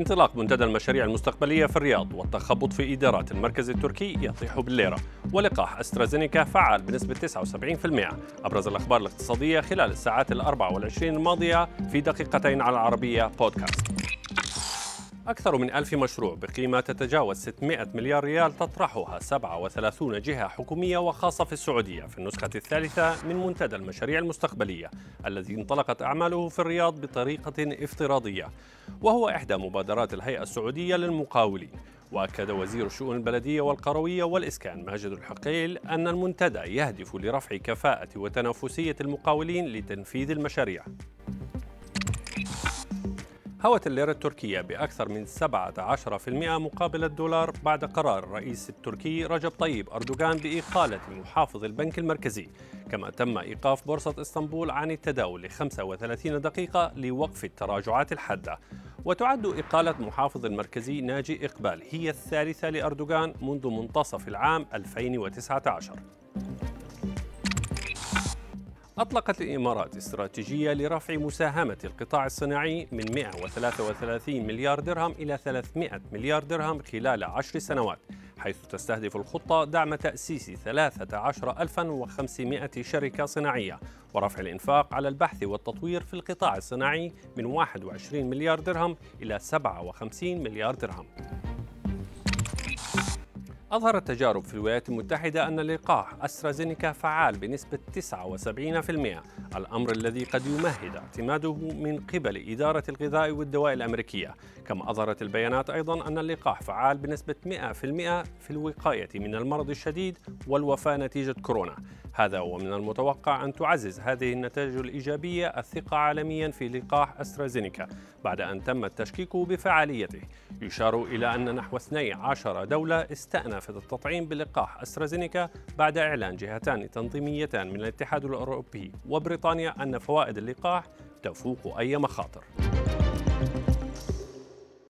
انطلاق منتدى المشاريع المستقبلية في الرياض والتخبط في إدارات المركز التركي يطيح بالليرة. ولقاح أسترازينيكا فعال بنسبة 79% أبرز الأخبار الاقتصادية خلال الساعات الأربع والعشرين الماضية في دقيقتين على العربية بودكاست. أكثر من ألف مشروع بقيمة تتجاوز 600 مليار ريال تطرحها 37 جهة حكومية وخاصة في السعودية في النسخة الثالثة من منتدى المشاريع المستقبلية الذي انطلقت أعماله في الرياض بطريقة افتراضية وهو إحدى مبادرات الهيئة السعودية للمقاولين. وأكد وزير الشؤون البلدية والقروية والإسكان ماجد الحقيل أن المنتدى يهدف لرفع كفاءة وتنافسية المقاولين لتنفيذ المشاريع. هوت الليرة التركية بأكثر من 17% مقابل الدولار بعد قرار الرئيس التركي رجب طيب أردوغان بإقالة محافظ البنك المركزي. كما تم إيقاف بورصة إسطنبول عن التداول ل 35 دقيقة لوقف التراجعات الحادة. وتعد إقالة محافظ المركزي ناجي إقبال هي الثالثة لأردوغان منذ منتصف العام 2019 أطلقت الإمارات استراتيجية لرفع مساهمة القطاع الصناعي من 133 مليار درهم إلى 300 مليار درهم خلال عشر سنوات حيث تستهدف الخطة دعم تأسيس 13500 شركة صناعية ورفع الإنفاق على البحث والتطوير في القطاع الصناعي من 21 مليار درهم إلى 57 مليار درهم. أظهرت تجارب في الولايات المتحدة أن لقاح أسترازينيكا فعال بنسبة 79% الأمر الذي قد يمهد اعتماده من قبل إدارة الغذاء والدواء الأمريكية. كما أظهرت البيانات أيضا أن اللقاح فعال بنسبة 100% في الوقاية من المرض الشديد والوفاة نتيجة كورونا. هذا ومن المتوقع أن تعزز هذه النتائج الإيجابية الثقة عالميا في لقاح أسترازينيكا بعد أن تم التشكيك بفعاليته. يشار إلى أن نحو 12 دولة استأنفت التطعيم بلقاح أسترازينيكا بعد إعلان جهتان تنظيميتان من الاتحاد الأوروبي وبريطانيا أن فوائد اللقاح تفوق أي مخاطر.